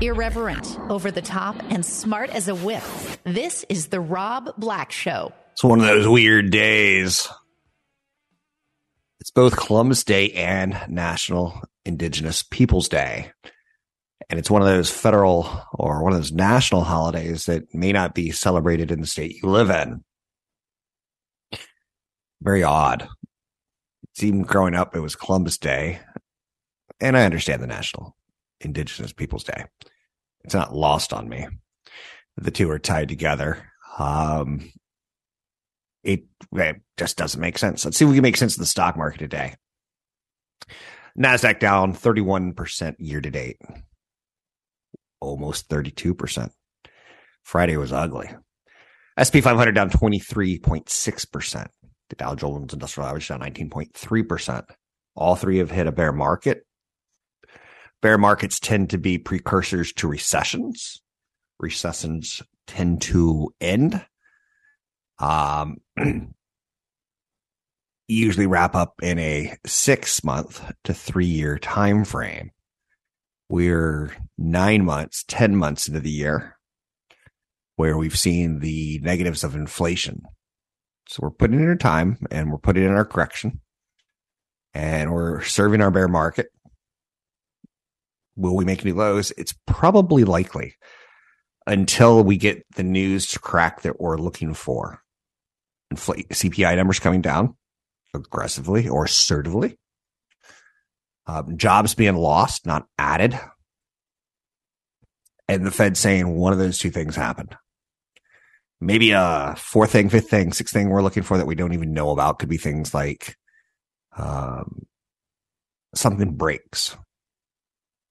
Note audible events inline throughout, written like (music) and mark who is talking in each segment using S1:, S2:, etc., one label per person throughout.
S1: Irreverent, over the top, and smart as a whip. This is The Rob Black Show.
S2: It's one of those weird days. It's both Columbus Day and National Indigenous Peoples Day. And it's one of those federal or one of those national holidays that may not be celebrated in the state you live in. Very odd. It's even growing up, it was Columbus Day. And I understand the National Indigenous Peoples Day. It's not lost on me. The two are tied together. Um, it, it just doesn't make sense. Let's see if we can make sense of the stock market today. NASDAQ down 31% year to date, almost 32%. Friday was ugly. SP 500 down 23.6%. The Dow Jones Industrial Average down 19.3%. All three have hit a bear market. Bear markets tend to be precursors to recessions. Recessions tend to end. Um, (clears throat) usually wrap up in a six month to three year time frame. We're nine months, 10 months into the year where we've seen the negatives of inflation. So we're putting in our time and we're putting in our correction and we're serving our bear market. Will we make new lows? It's probably likely until we get the news to crack that we're looking for. Infl- CPI numbers coming down aggressively or assertively. Um, jobs being lost, not added. And the Fed saying one of those two things happened. Maybe a fourth thing, fifth thing, sixth thing we're looking for that we don't even know about could be things like um, something breaks.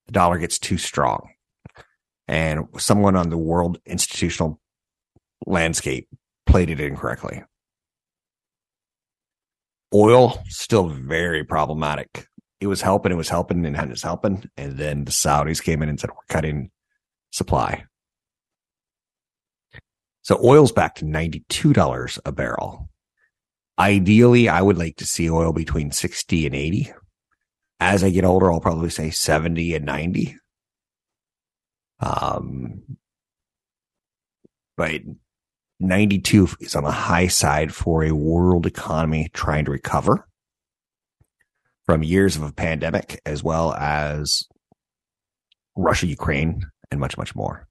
S2: The dollar gets too strong. And someone on the world institutional landscape played it incorrectly. Oil still very problematic. It was helping, it was helping, and it was helping, and then the Saudis came in and said we're cutting supply. So oil's back to ninety-two dollars a barrel. Ideally, I would like to see oil between sixty and eighty. As I get older, I'll probably say seventy and ninety. Um, but 92 is on the high side for a world economy trying to recover from years of a pandemic as well as Russia, Ukraine, and much, much more.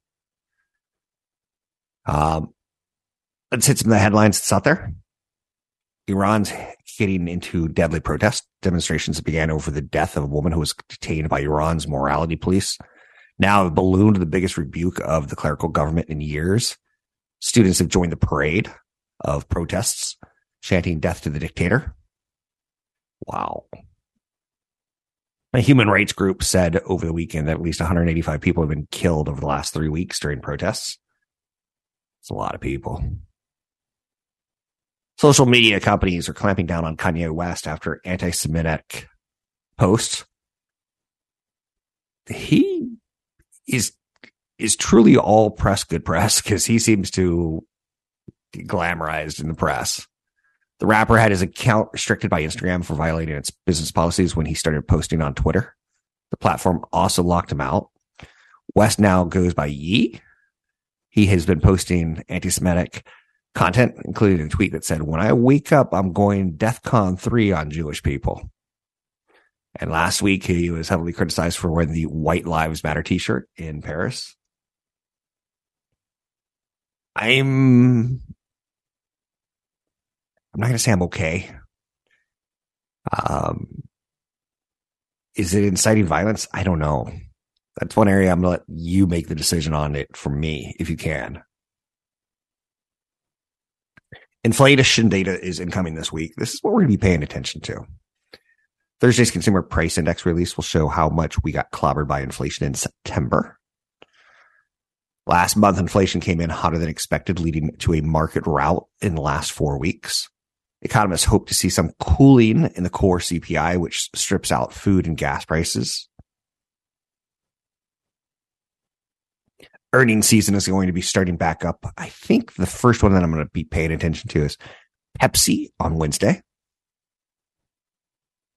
S2: Um, let's hit some of the headlines that's out there. Iran's getting into deadly protest demonstrations that began over the death of a woman who was detained by Iran's morality police. Now have ballooned the biggest rebuke of the clerical government in years. Students have joined the parade of protests, chanting death to the dictator. Wow. A human rights group said over the weekend that at least 185 people have been killed over the last three weeks during protests. It's a lot of people. Social media companies are clamping down on Kanye West after anti Semitic posts. He is is truly all press good press because he seems to be glamorized in the press. The rapper had his account restricted by Instagram for violating its business policies when he started posting on Twitter. The platform also locked him out. West now goes by Ye. He has been posting anti-Semitic content, including a tweet that said, when I wake up, I'm going DEFCON 3 on Jewish people. And last week, he was heavily criticized for wearing the White Lives Matter t-shirt in Paris. I'm I'm not going to say I'm okay. Um, is it inciting violence? I don't know. That's one area I'm going to let you make the decision on it for me, if you can. Inflation data is incoming this week. This is what we're going to be paying attention to. Thursday's consumer price index release will show how much we got clobbered by inflation in September. Last month, inflation came in hotter than expected, leading to a market rout in the last four weeks. Economists hope to see some cooling in the core CPI, which strips out food and gas prices. Earning season is going to be starting back up. I think the first one that I'm going to be paying attention to is Pepsi on Wednesday.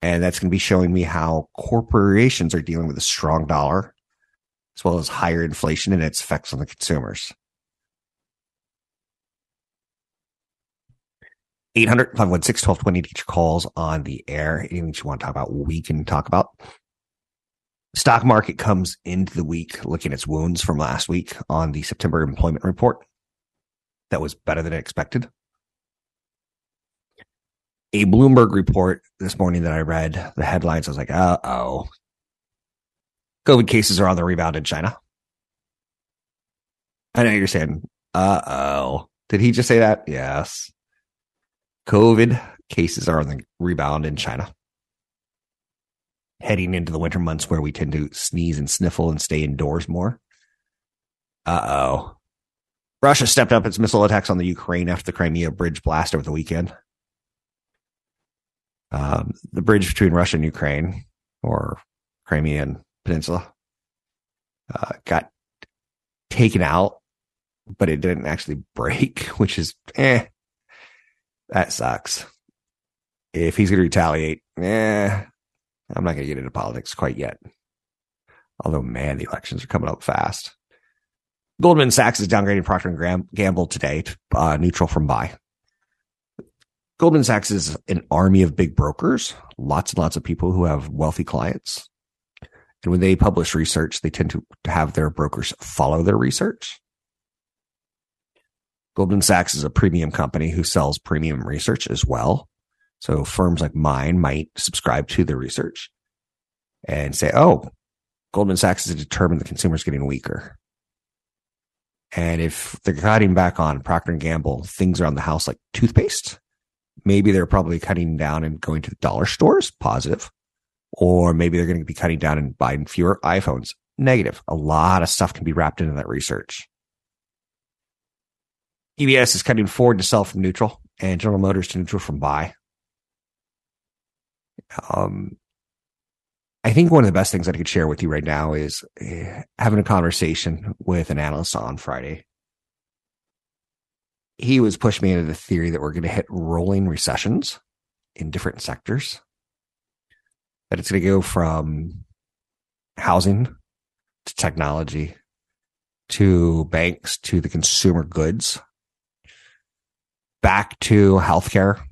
S2: And that's going to be showing me how corporations are dealing with a strong dollar as well as higher inflation and its effects on the consumers. 800 516 1220 to get your calls on the air. Anything you want to talk about, we can talk about. Stock market comes into the week looking at its wounds from last week on the September employment report. That was better than expected. A Bloomberg report this morning that I read, the headlines, I was like, uh oh. COVID cases are on the rebound in China. I know you're saying, uh oh. Did he just say that? Yes. COVID cases are on the rebound in China. Heading into the winter months where we tend to sneeze and sniffle and stay indoors more. Uh oh. Russia stepped up its missile attacks on the Ukraine after the Crimea bridge blast over the weekend. Um, the bridge between Russia and Ukraine, or Crimean Peninsula, uh, got taken out, but it didn't actually break, (laughs) which is eh. That sucks. If he's going to retaliate, eh, I'm not going to get into politics quite yet. Although, man, the elections are coming up fast. Goldman Sachs is downgrading Procter and Gamble today to uh, neutral from buy. Goldman Sachs is an army of big brokers, lots and lots of people who have wealthy clients. And when they publish research, they tend to have their brokers follow their research. Goldman Sachs is a premium company who sells premium research as well. So firms like mine might subscribe to the research and say, oh, Goldman Sachs has determined the consumer is getting weaker. And if they're cutting back on Procter and Gamble, things around the house like toothpaste, maybe they're probably cutting down and going to the dollar stores, positive. Or maybe they're going to be cutting down and buying fewer iPhones, negative. A lot of stuff can be wrapped into that research. UBS is cutting Ford to sell from neutral and General Motors to neutral from buy. Um, I think one of the best things I could share with you right now is uh, having a conversation with an analyst on Friday. He was pushing me into the theory that we're going to hit rolling recessions in different sectors. That it's going to go from housing to technology to banks to the consumer goods back to healthcare.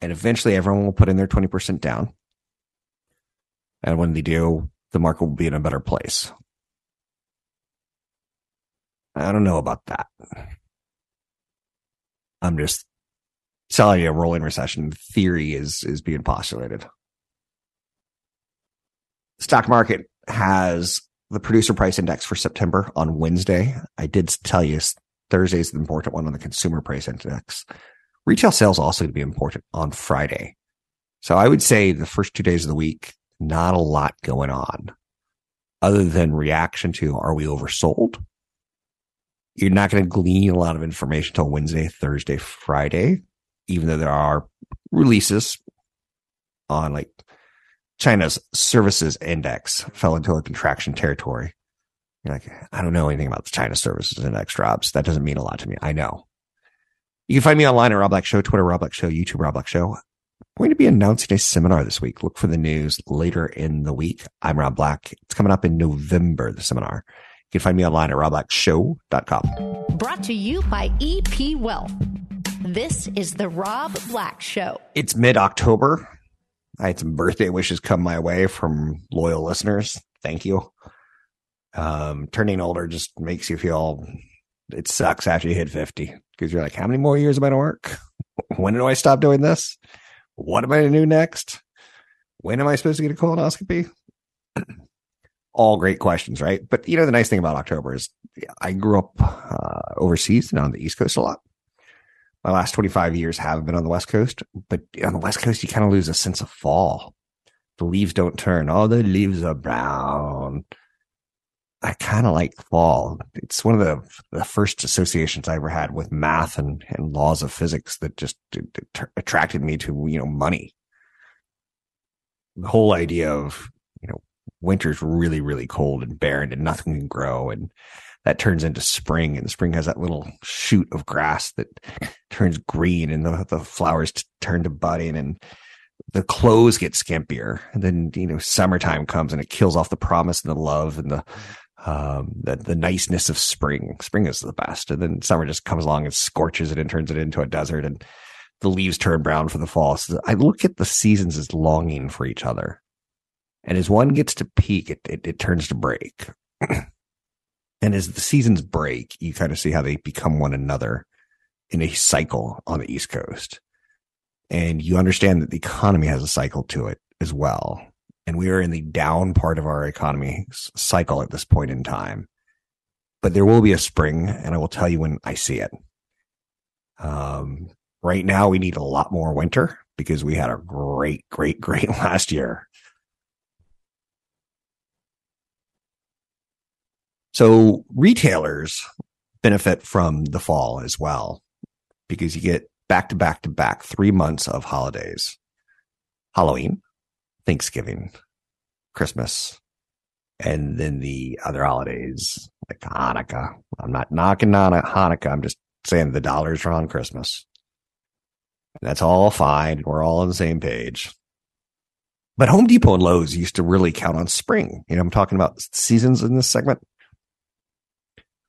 S2: And eventually everyone will put in their 20% down. And when they do, the market will be in a better place. I don't know about that. I'm just telling you a rolling recession theory is, is being postulated. Stock market has the producer price index for September on Wednesday. I did tell you Thursday is the important one on the consumer price index. Retail sales also going to be important on Friday. So I would say the first two days of the week, not a lot going on other than reaction to are we oversold? You're not going to glean a lot of information until Wednesday, Thursday, Friday, even though there are releases on like China's services index fell into a contraction territory. You're like, I don't know anything about the China services index drops. That doesn't mean a lot to me. I know. You can find me online at Rob Black Show, Twitter Rob Black Show, YouTube Rob Black Show. I'm going to be announcing a seminar this week. Look for the news later in the week. I'm Rob Black. It's coming up in November, the seminar. You can find me online at robblackshow.com.
S1: Brought to you by EP Wealth. This is the Rob Black Show.
S2: It's mid October. I had some birthday wishes come my way from loyal listeners. Thank you. Um, turning older just makes you feel it sucks after you hit 50 because you're like, how many more years am I going to work? (laughs) when do I stop doing this? What am I going to do next? When am I supposed to get a colonoscopy? (clears throat) All great questions, right? But you know, the nice thing about October is I grew up uh, overseas and on the East Coast a lot. My last 25 years have been on the West Coast, but on the West Coast, you kind of lose a sense of fall. The leaves don't turn. All the leaves are brown. I kind of like fall. It's one of the the first associations I ever had with math and, and laws of physics that just attracted me to you know money. The whole idea of you know winter's really really cold and barren and nothing can grow and that turns into spring and spring has that little shoot of grass that (laughs) turns green and the, the flowers turn to budding and the clothes get skimpier and then you know summertime comes and it kills off the promise and the love and the um, the, the niceness of spring. Spring is the best. And then summer just comes along and scorches it and turns it into a desert and the leaves turn brown for the fall. So I look at the seasons as longing for each other. And as one gets to peak, it, it, it turns to break. (clears throat) and as the seasons break, you kind of see how they become one another in a cycle on the East Coast. And you understand that the economy has a cycle to it as well and we are in the down part of our economy cycle at this point in time. But there will be a spring, and I will tell you when I see it. Um, right now, we need a lot more winter because we had a great, great, (laughs) great last year. So retailers benefit from the fall as well because you get back to back to back three months of holidays. Halloween, Thanksgiving, Christmas, and then the other holidays like Hanukkah. I'm not knocking on Hanukkah. I'm just saying the dollars are on Christmas. And that's all fine. We're all on the same page. But Home Depot and Lowe's used to really count on spring. You know, I'm talking about seasons in this segment.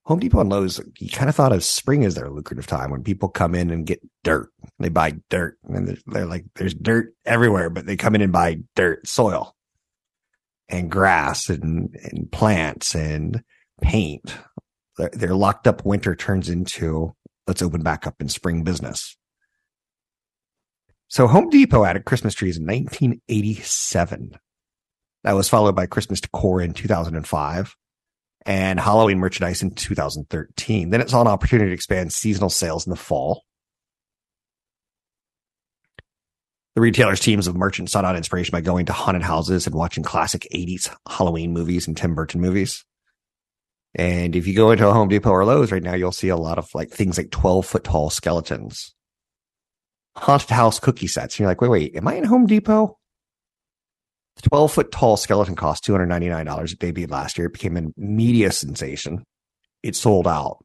S2: Home Depot and Lowe's, you kind of thought of spring as their lucrative time when people come in and get dirt. They buy dirt and they're, they're like, there's dirt everywhere, but they come in and buy dirt, soil and grass and, and plants and paint. Their, their locked up winter turns into let's open back up in spring business. So Home Depot added Christmas trees in 1987. That was followed by Christmas decor in 2005 and Halloween merchandise in 2013. Then it saw an opportunity to expand seasonal sales in the fall. The retailer's teams of merchants sought out inspiration by going to haunted houses and watching classic 80s Halloween movies and Tim Burton movies. And if you go into a Home Depot or Lowe's right now, you'll see a lot of like things like 12 foot tall skeletons, haunted house cookie sets. And you're like, wait, wait, am I in Home Depot? The 12 foot tall skeleton cost $299. It debuted last year. It became a media sensation. It sold out.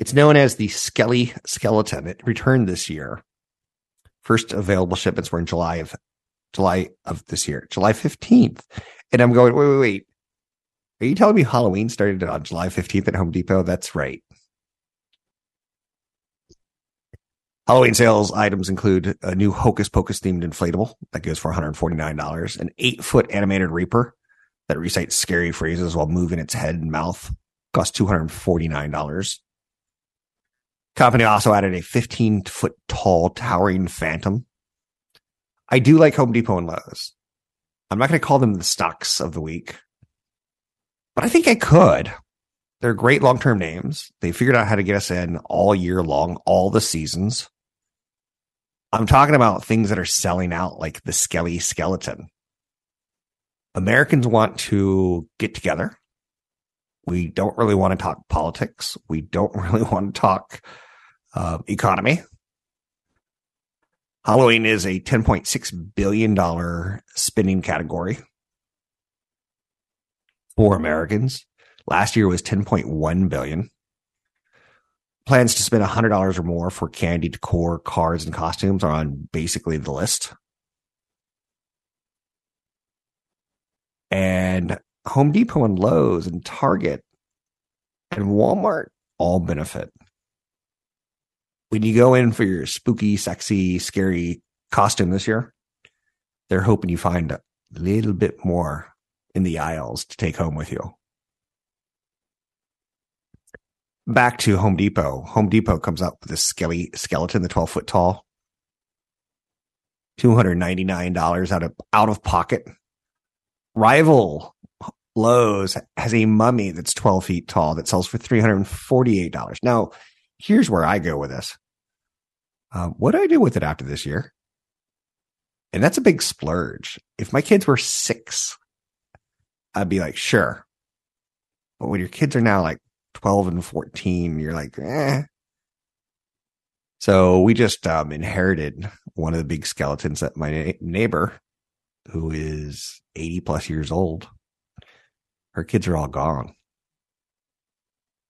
S2: It's known as the Skelly skeleton. It returned this year. First available shipments were in July of July of this year, July 15th. And I'm going, wait, wait, wait. Are you telling me Halloween started on July 15th at Home Depot? That's right. Halloween sales items include a new Hocus Pocus themed inflatable that goes for $149, an eight foot animated Reaper that recites scary phrases while moving its head and mouth costs $249. Company also added a 15 foot tall towering phantom. I do like Home Depot and Lowe's. I'm not going to call them the stocks of the week, but I think I could. They're great long term names. They figured out how to get us in all year long, all the seasons. I'm talking about things that are selling out like the Skelly skeleton. Americans want to get together. We don't really want to talk politics. We don't (laughs) really want to talk uh, economy. Halloween is a $10.6 billion spending category for Americans. Last year was 10.1 billion plans to spend $100 or more for candy, decor, cards, and costumes are on basically the list. And Home Depot and Lowe's and Target and Walmart all benefit. When you go in for your spooky, sexy, scary costume this year, they're hoping you find a little bit more in the aisles to take home with you back to Home Depot. Home Depot comes out with a skelly skeleton, the 12 foot tall. $299 out of out of pocket. Rival Lowe's has a mummy that's 12 feet tall that sells for $348. Now, here's where I go with this. Uh, what do I do with it after this year? And that's a big splurge. If my kids were six, I'd be like, sure. But when your kids are now like 12 and 14, you're like, eh. So we just um, inherited one of the big skeletons that my na- neighbor, who is 80 plus years old, her kids are all gone.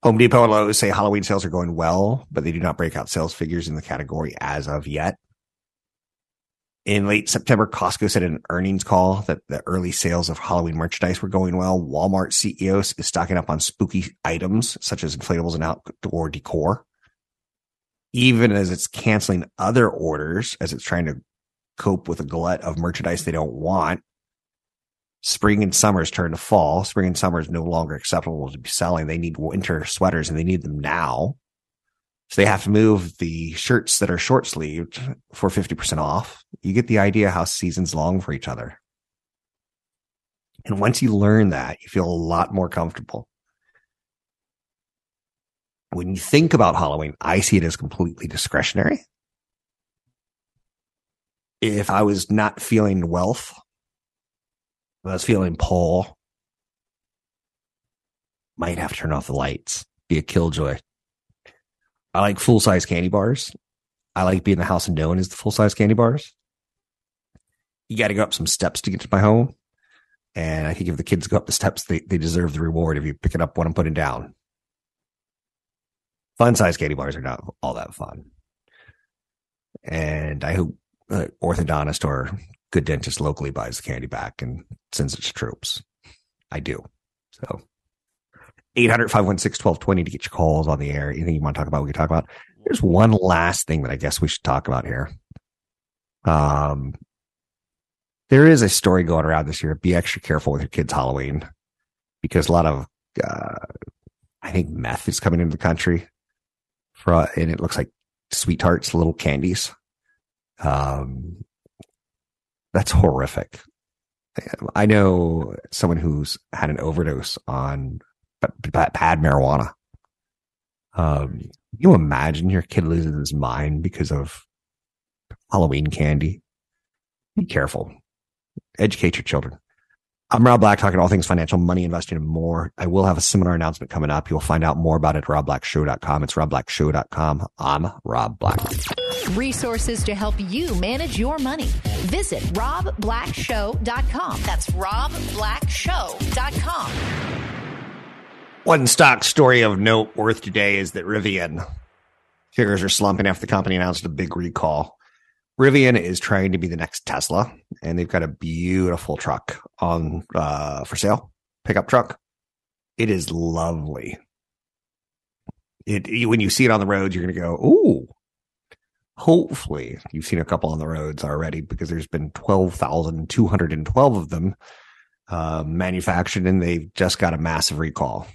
S2: Home Depot and Lowe's say Halloween sales are going well, but they do not break out sales figures in the category as of yet. In late September, Costco said in an earnings call that the early sales of Halloween merchandise were going well. Walmart CEO is stocking up on spooky items such as inflatables and outdoor decor, even as it's canceling other orders as it's trying to cope with a glut of merchandise they don't want. Spring and summer's turn to fall. Spring and summer is no longer acceptable to be selling. They need winter sweaters and they need them now. So they have to move the shirts that are short sleeved for 50% off. You get the idea how seasons long for each other. And once you learn that, you feel a lot more comfortable. When you think about Halloween, I see it as completely discretionary. If I was not feeling wealth, I was feeling poor, might have to turn off the lights, be a killjoy. I like full size candy bars. I like being the house and known as the full size candy bars. You got to go up some steps to get to my home. And I think if the kids go up the steps, they, they deserve the reward if you pick it up when I'm putting down. Fun size candy bars are not all that fun. And I hope uh, orthodontist or good dentist locally buys the candy back and sends it to troops. I do. So 800 516 1220 to get your calls on the air. Anything you want to talk about, we can talk about. There's one last thing that I guess we should talk about here. Um, there is a story going around this year. Be extra careful with your kids' Halloween because a lot of, uh, I think meth is coming into the country for, and it looks like sweethearts, little candies. Um, that's horrific. I know someone who's had an overdose on pad marijuana. Um, you imagine your kid loses his mind because of Halloween candy? Be careful. Educate your children. I'm Rob Black, talking all things financial, money, investing, and more. I will have a seminar announcement coming up. You'll find out more about it at robblackshow.com. It's robblackshow.com. I'm Rob Black.
S1: Resources to help you manage your money. Visit robblackshow.com. That's robblackshow.com.
S2: One stock story of note worth today is that Rivian shares are slumping after the company announced a big recall. Rivian is trying to be the next Tesla, and they've got a beautiful truck on uh, for sale, pickup truck. It is lovely. It when you see it on the road, you're going to go, "Ooh!" Hopefully, you've seen a couple on the roads already because there's been twelve thousand two hundred and twelve of them uh, manufactured, and they've just got a massive recall.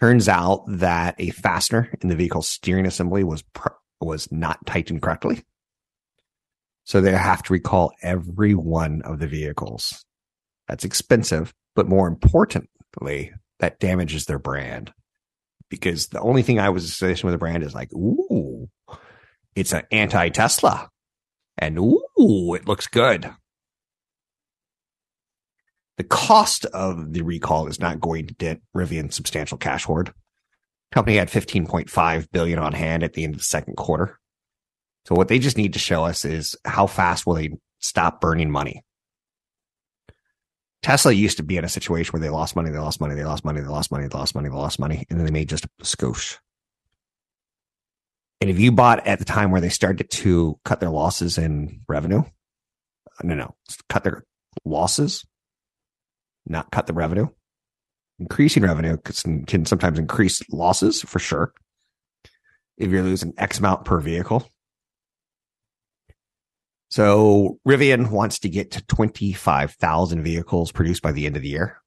S2: Turns out that a fastener in the vehicle steering assembly was pr- was not tightened correctly. So they have to recall every one of the vehicles. That's expensive, but more importantly, that damages their brand. Because the only thing I was associating with the brand is like, ooh, it's an anti Tesla. And ooh, it looks good. The cost of the recall is not going to dent Rivian's substantial cash hoard. Company had 15.5 billion on hand at the end of the second quarter. So what they just need to show us is how fast will they stop burning money. Tesla used to be in a situation where they lost money, they lost money, they lost money, they lost money, they lost money, they lost money, and then they made just a skosh. And if you bought at the time where they started to cut their losses in revenue, no, no, cut their losses, not cut the revenue. Increasing revenue can sometimes increase losses for sure. If you're losing X amount per vehicle. So Rivian wants to get to 25,000 vehicles produced by the end of the year.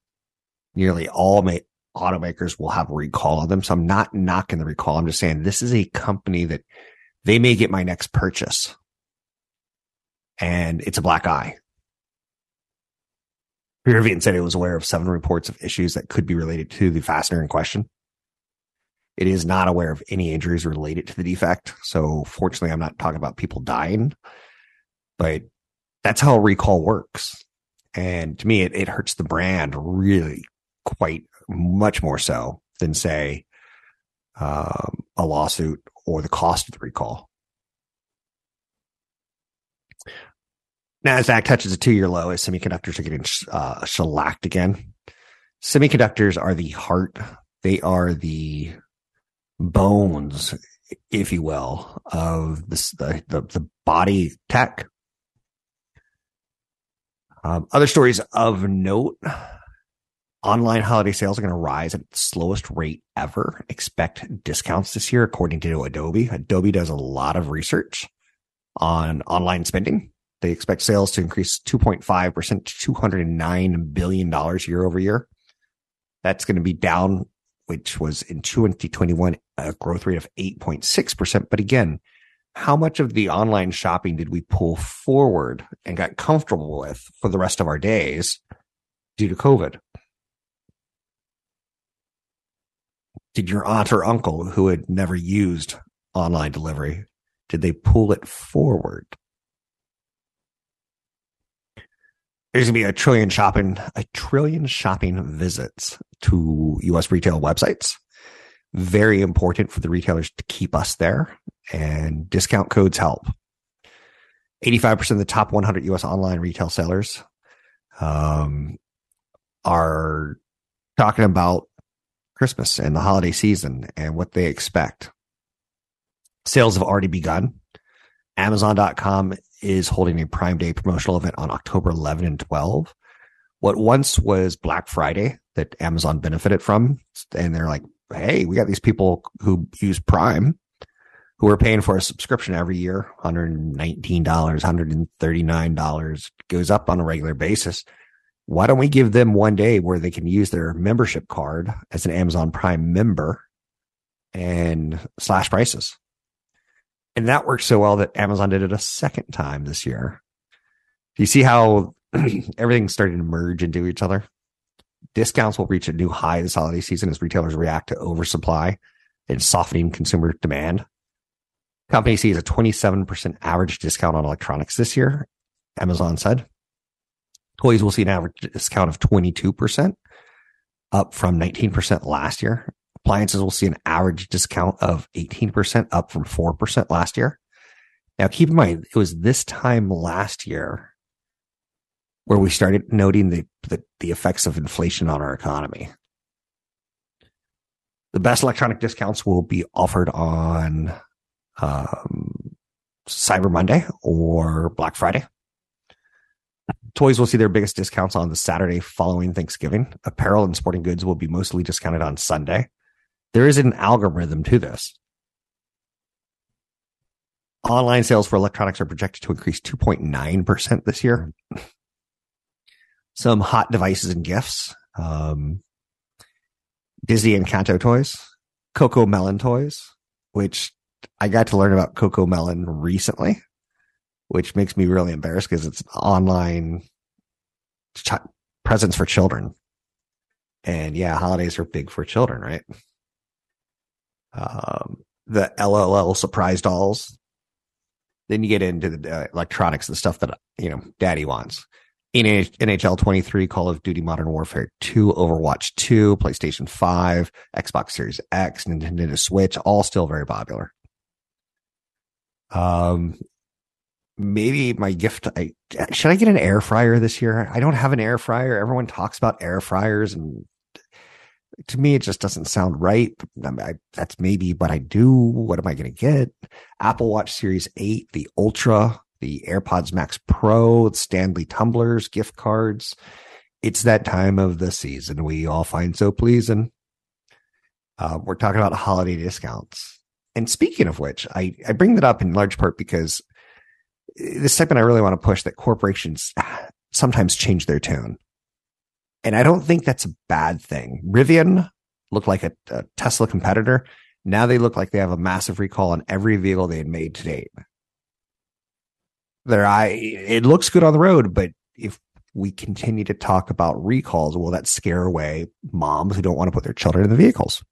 S2: Nearly all ma- automakers will have a recall on them. So I'm not knocking the recall. I'm just saying this is a company that they may get my next purchase. And it's a black eye. Rivian said it was aware of seven reports of issues that could be related to the fastener in question. It is not aware of any injuries related to the defect. So fortunately, I'm not talking about people dying, but that's how a recall works. And to me, it, it hurts the brand really quite much more so than say um, a lawsuit or the cost of the recall. NASDAQ touches a two year low as semiconductors are getting uh, shellacked again. Semiconductors are the heart, they are the bones, if you will, of this, the, the, the body tech. Um, other stories of note online holiday sales are going to rise at the slowest rate ever. Expect discounts this year, according to Adobe. Adobe does a lot of research on online spending. They expect sales to increase 2.5% to $209 billion year over year. That's going to be down, which was in 2021, a growth rate of 8.6%. But again, how much of the online shopping did we pull forward and got comfortable with for the rest of our days due to COVID? Did your aunt or uncle who had never used online delivery, did they pull it forward? There's to be a trillion shopping, a trillion shopping visits to US retail websites. Very important for the retailers to keep us there and discount codes help. 85% of the top 100 US online retail sellers um, are talking about Christmas and the holiday season and what they expect. Sales have already begun. Amazon.com is holding a Prime Day promotional event on October 11 and 12. What once was Black Friday that Amazon benefited from, and they're like, hey, we got these people who use Prime who are paying for a subscription every year, $119, $139, goes up on a regular basis. Why don't we give them one day where they can use their membership card as an Amazon Prime member and slash prices? And that worked so well that Amazon did it a second time this year. Do you see how (clears throat) everything's starting to merge into each other? Discounts will reach a new high this holiday season as retailers react to oversupply and softening consumer demand. Company sees a 27% average discount on electronics this year, Amazon said. Toys will see an average discount of 22%, up from 19% last year. Appliances will see an average discount of 18%, up from 4% last year. Now, keep in mind, it was this time last year where we started noting the, the, the effects of inflation on our economy. The best electronic discounts will be offered on um, Cyber Monday or Black Friday. Toys will see their biggest discounts on the Saturday following Thanksgiving. Apparel and sporting goods will be mostly discounted on Sunday. There is an algorithm to this. Online sales for electronics are projected to increase 2.9% this year. Some hot devices and gifts. Um, Disney Encanto toys, CoComelon toys, which I got to learn about CoComelon recently, which makes me really embarrassed because it's online ch- presents for children. And yeah, holidays are big for children, right? Um, the LOL surprise dolls. Then you get into the uh, electronics, the stuff that, you know, daddy wants. NHL 23, Call of Duty Modern Warfare 2, Overwatch 2, PlayStation 5, Xbox Series X, Nintendo Switch, all still very popular. Um, maybe my gift, I, should I get an air fryer this year? I don't have an air fryer. Everyone talks about air fryers and to me, it just doesn't sound right. I that's maybe what I do. What am I going to get? Apple Watch Series 8, the Ultra, the AirPods Max Pro, Stanley tumblers, gift cards. It's that time of the season we all find so pleasing. Uh, we're talking about holiday discounts. And speaking of which, I, I bring that up in large part because this segment I really want to push that corporations sometimes change their tune. And I don't think that's a bad thing. Rivian looked like a, a Tesla competitor. Now they look like they have a massive recall on every vehicle they had made to date. Their eye, it looks good on the road, but if we continue to talk about recalls, will that scare away moms who don't want to put their children in the vehicles?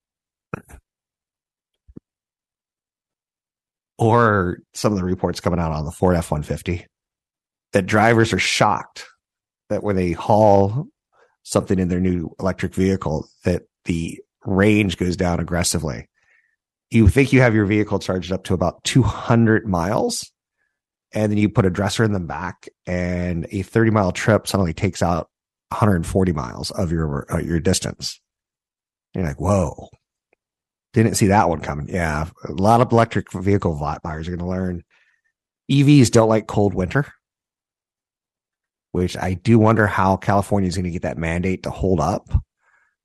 S2: or some of the reports coming out on the Ford F 150. that drivers are shocked that when they haul something in their new electric vehicle, that the range goes down aggressively. You think you have your vehicle charged up to about 200 miles, and then you put a dresser in the back, and a 30 mile trip suddenly takes out 140 miles of your uh, your distance. You're like, whoa, didn't see that one coming. Yeah, a lot of electric vehicle buyers are going to learn. EVs don't like cold winter, which I do wonder how California is going to get that mandate to hold up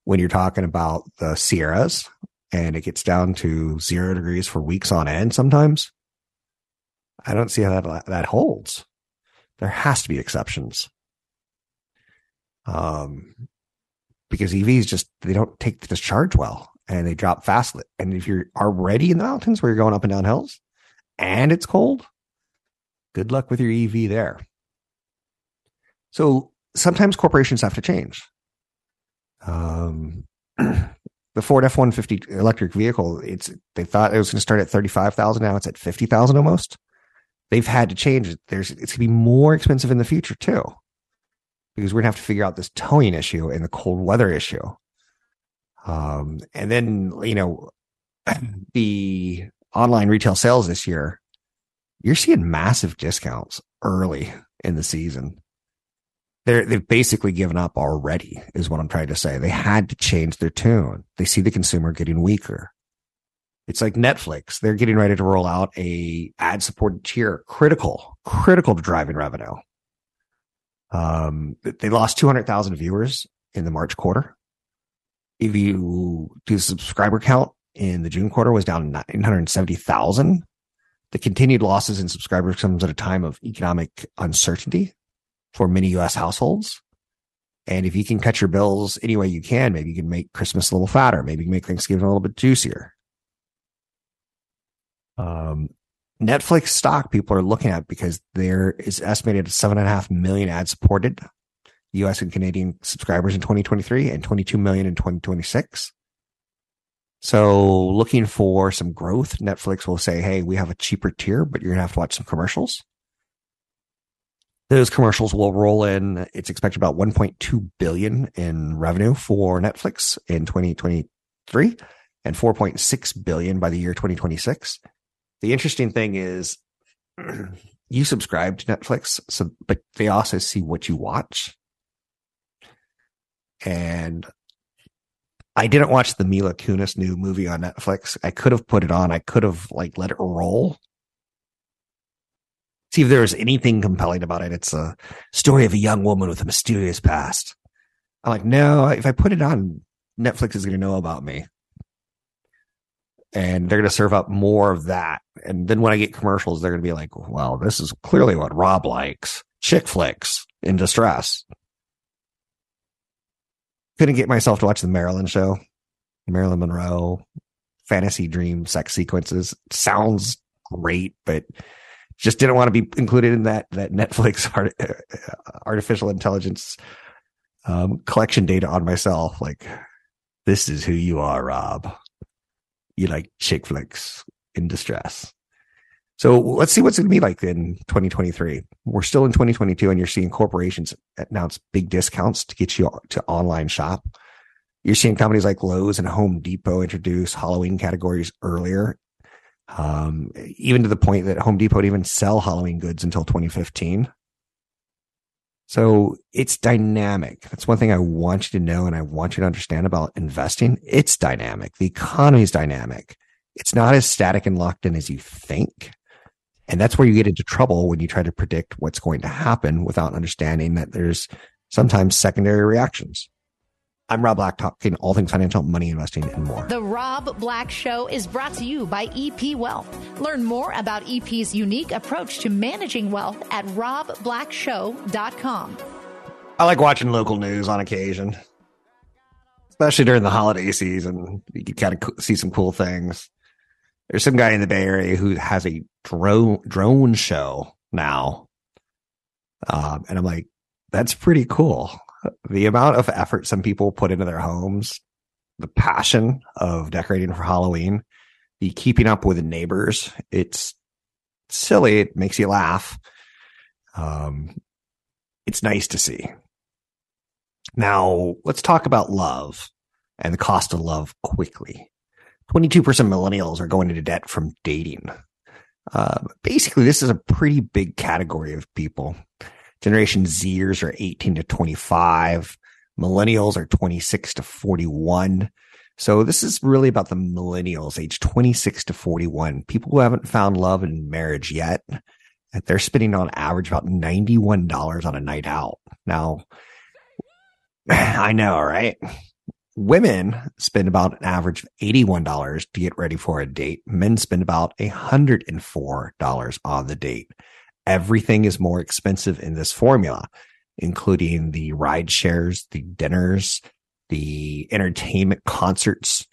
S2: when you're talking about the Sierras and it gets down to zero degrees for weeks on end sometimes. I don't see how that, that holds. There has to be exceptions. Um, because EVs just, they don't take the discharge well and they drop fast. And if you're already in the mountains where you're going up and down hills and it's cold, good luck with your EV there. So sometimes corporations have to change. Um, (clears throat) the Ford F one fifty electric vehicle, it's they thought it was going to start at thirty five thousand. Now it's at fifty thousand almost. They've had to change it. There's it's going to be more expensive in the future too, because we're going to have to figure out this towing issue and the cold weather issue. Um, and then you know (clears throat) the online retail sales this year, you're seeing massive discounts early in the season they're they've basically given up already is what i'm trying to say. They had to change their tune. They see the consumer getting weaker. It's like netflix. They're getting ready to roll out a ad supported tier critical critical to driving revenue. Um they lost 200000 viewers in the march quarter. If you do subscriber count in the june quarter was down 970000 the continued losses in subscribers comes at a time of economic uncertainty for many US households. And if you can cut your bills any way you can, maybe you can make Christmas a little fatter. Maybe you can make Thanksgiving a little bit juicier. Um, Netflix stock people are looking at because there is estimated seven and a half million ad supported US and Canadian subscribers in 2023 and 22 million in 2026. So looking for some growth, Netflix will say, Hey, we have a cheaper tier, but you're going to have to watch some commercials. Those commercials will roll in. It's expected about 1.2 billion in revenue for Netflix in 2023 and 4.6 billion by the year 2026. The interesting thing is (clears throat) you subscribe to Netflix, so but they also see what you watch. And I didn't watch the Mila Kunis new movie on Netflix. I could have put it on. I could have like let it roll see if there's anything compelling about it. It's a story of a young woman with a mysterious past. I'm like, no, if I put it on, Netflix is going to know about me. And they're going to serve up more of that. And then when I get commercials, they're going to be like, well, this is clearly what Rob likes chick flicks in distress. Couldn't get myself to watch the Marilyn show, Marilyn Monroe, fantasy dream sex sequences. Sounds great, but just didn't want to be included in that that Netflix (laughs) art, artificial intelligence um, collection data on myself. Like, this is who you are, Rob. You like chick flicks in distress. So let's see what's going to be like in 2023. We're still in 2022 and you're seeing corporations announce big discounts to get you to online shop. You're seeing companies like Lowe's and Home Depot introduce Halloween categories earlier um, even to the point that Home Depot even sell Halloween goods until 2015. So it's dynamic. That's one thing I want you to know and I want you to understand about investing. It's dynamic. The economy is dynamic. It's not as static and locked in as you think. And that's where you get into trouble when you try to predict what's going to happen without understanding that there's sometimes secondary reactions. I'm Rob Black, talking all things financial, money, investing, and more.
S1: The Rob Black Show is brought to you by EP Wealth. Learn more about EP's unique approach to managing wealth at robblackshow.com.
S2: I like watching local news on occasion, especially during the holiday season. You can kind of see some cool things. There's some guy in the Bay Area who has a drone drone show now, um, and I'm like, that's pretty cool the amount of effort some people put into their homes, the passion of decorating for Halloween, the keeping up with neighbors. It's silly. It makes you laugh. Um, it's nice to see. Now let's talk about love and the cost of love quickly. 22% millennials are going into debt from dating. Uh, basically, this is a pretty big category of people. Generation Zers are 18 to 25. Millennials are 26 to 41. So this is really about the millennials, age 26 to 41, people who haven't found love in marriage yet. They're spending on average about $91 on a night out. Now, (sighs) I know, right? Women spend about an average of $81 to get ready for a date. Men spend about $104 on the date. Everything is more expensive in this formula, including the ride shares, the dinners, the entertainment concerts.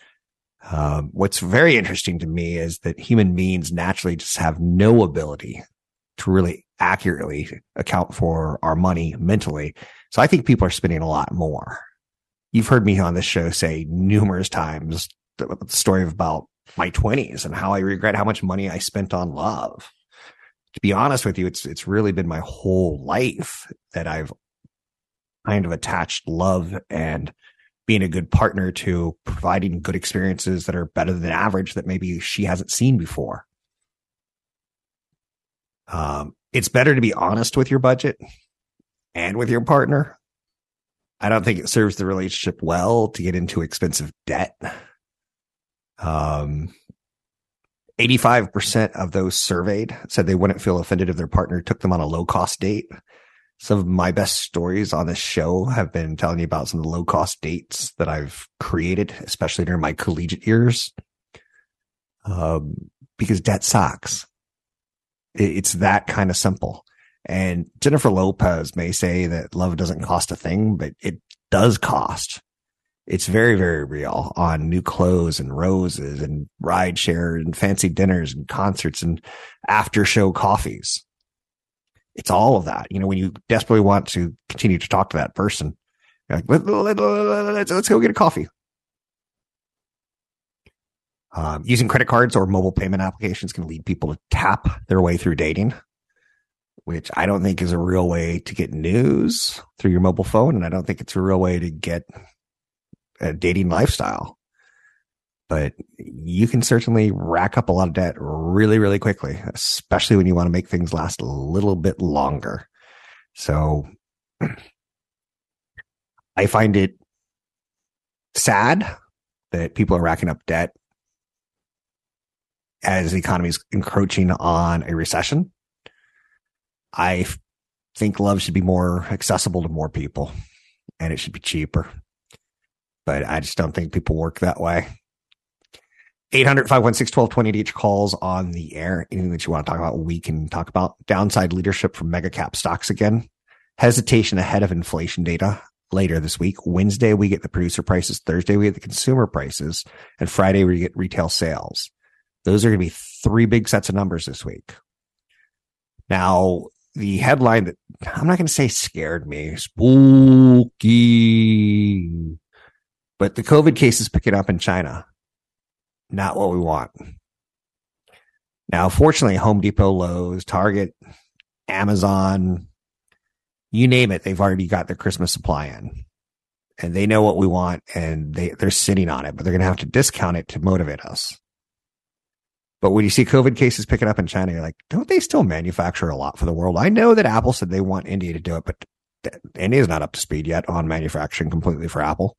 S2: Um, what's very interesting to me is that human beings naturally just have no ability to really accurately account for our money mentally. So I think people are spending a lot more. You've heard me on this show say numerous times the, story about my 20s and how I regret how much money I spent on love. To be honest with you, it's it's really been my whole life that I've kind of attached love and being a good partner to providing good experiences that are better than average that maybe she hasn't seen before. Um, it's better to be honest with your budget and with your partner. I don't think it serves the relationship well to get into expensive debt. Um, 85% of those surveyed said they wouldn't feel offended if their partner took them on a low cost date. Some of my best stories on this show have been telling you about some of the low cost dates that I've created, especially during my collegiate years. Um, because debt sucks. It's that kind of simple. And Jennifer Lopez may say that love doesn't cost a thing, but it does cost. It's very, very real on new clothes and roses and ride share and fancy dinners and concerts and after show coffees. It's all of that. You know, when you desperately want to continue to talk to that person, you're like, let, let, let, let's go get a coffee. Um, using credit cards or mobile payment applications can lead people to tap their way through dating, which I don't think is a real way to get news through your mobile phone. And I don't think it's a real way to get a dating lifestyle. But you can certainly rack up a lot of debt really, really quickly, especially when you want to make things last a little bit longer. So (clears throat) I find it sad that people are racking up debt as the economy is encroaching on a recession. I think love should be more accessible to more people and it should be cheaper. But I just don't think people work that way. 800 516 1220 each calls on the air. Anything that you want to talk about, we can talk about. Downside leadership from mega cap stocks again. Hesitation ahead of inflation data later this week. Wednesday, we get the producer prices. Thursday, we get the consumer prices. And Friday, we get retail sales. Those are going to be three big sets of numbers this week. Now, the headline that I'm not going to say scared me, spooky, but the COVID cases picking up in China. Not what we want. Now, fortunately, Home Depot, Lowe's, Target, Amazon, you name it, they've already got their Christmas supply in and they know what we want and they, they're sitting on it, but they're going to have to discount it to motivate us. But when you see COVID cases picking up in China, you're like, don't they still manufacture a lot for the world? I know that Apple said they want India to do it, but India's not up to speed yet on manufacturing completely for Apple.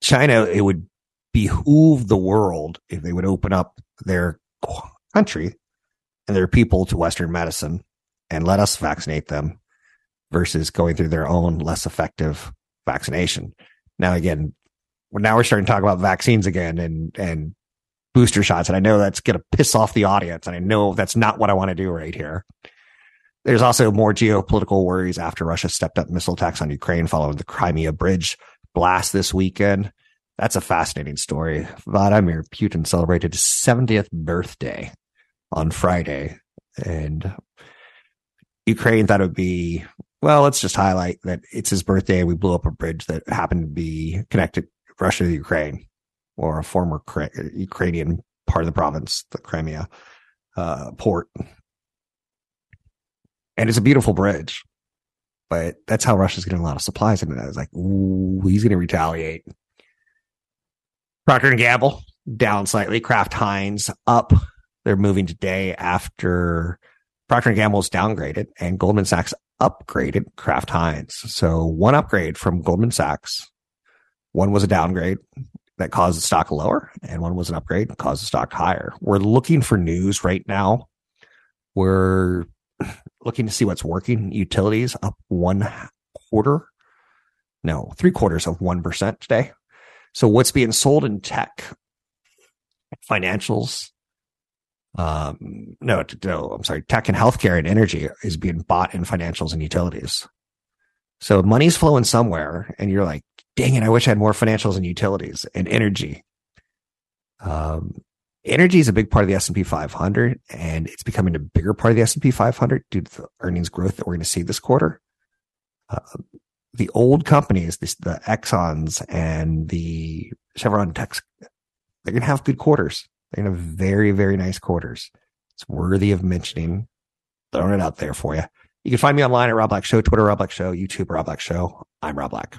S2: China, it would behoove the world if they would open up their country and their people to Western medicine and let us vaccinate them versus going through their own less effective vaccination. Now, again, now we're starting to talk about vaccines again and, and booster shots. And I know that's going to piss off the audience. And I know that's not what I want to do right here. There's also more geopolitical worries after Russia stepped up missile attacks on Ukraine following the Crimea bridge blast this weekend. That's a fascinating story. Vladimir Putin celebrated his 70th birthday on Friday and Ukraine thought it would be, well, let's just highlight that it's his birthday. We blew up a bridge that happened to be connected Russia to Ukraine or a former Ukrainian part of the province, the Crimea uh, port. and it's a beautiful bridge. But that's how Russia's getting a lot of supplies into that. It's like, ooh, he's going to retaliate. Procter and Gamble down slightly. Kraft Heinz up. They're moving today after Procter and Gamble is downgraded and Goldman Sachs upgraded Kraft Heinz. So one upgrade from Goldman Sachs. One was a downgrade that caused the stock lower, and one was an upgrade that caused the stock higher. We're looking for news right now. We're looking to see what's working. Utilities up one quarter, no, three quarters of 1% today. So what's being sold in tech, financials, um, no, no, I'm sorry, tech and healthcare and energy is being bought in financials and utilities. So money's flowing somewhere and you're like, dang it, I wish I had more financials and utilities and energy. Um, energy is a big part of the S&P 500 and it's becoming a bigger part of the S&P 500 due to the earnings growth that we're going to see this quarter. Uh, the old companies, this, the Exxons and the Chevron Techs, they're going to have good quarters. They're going to have very, very nice quarters. It's worthy of mentioning. Throwing it out there for you. You can find me online at Rob Black Show, Twitter Rob Black Show, YouTube Rob Black Show. I'm Rob Black.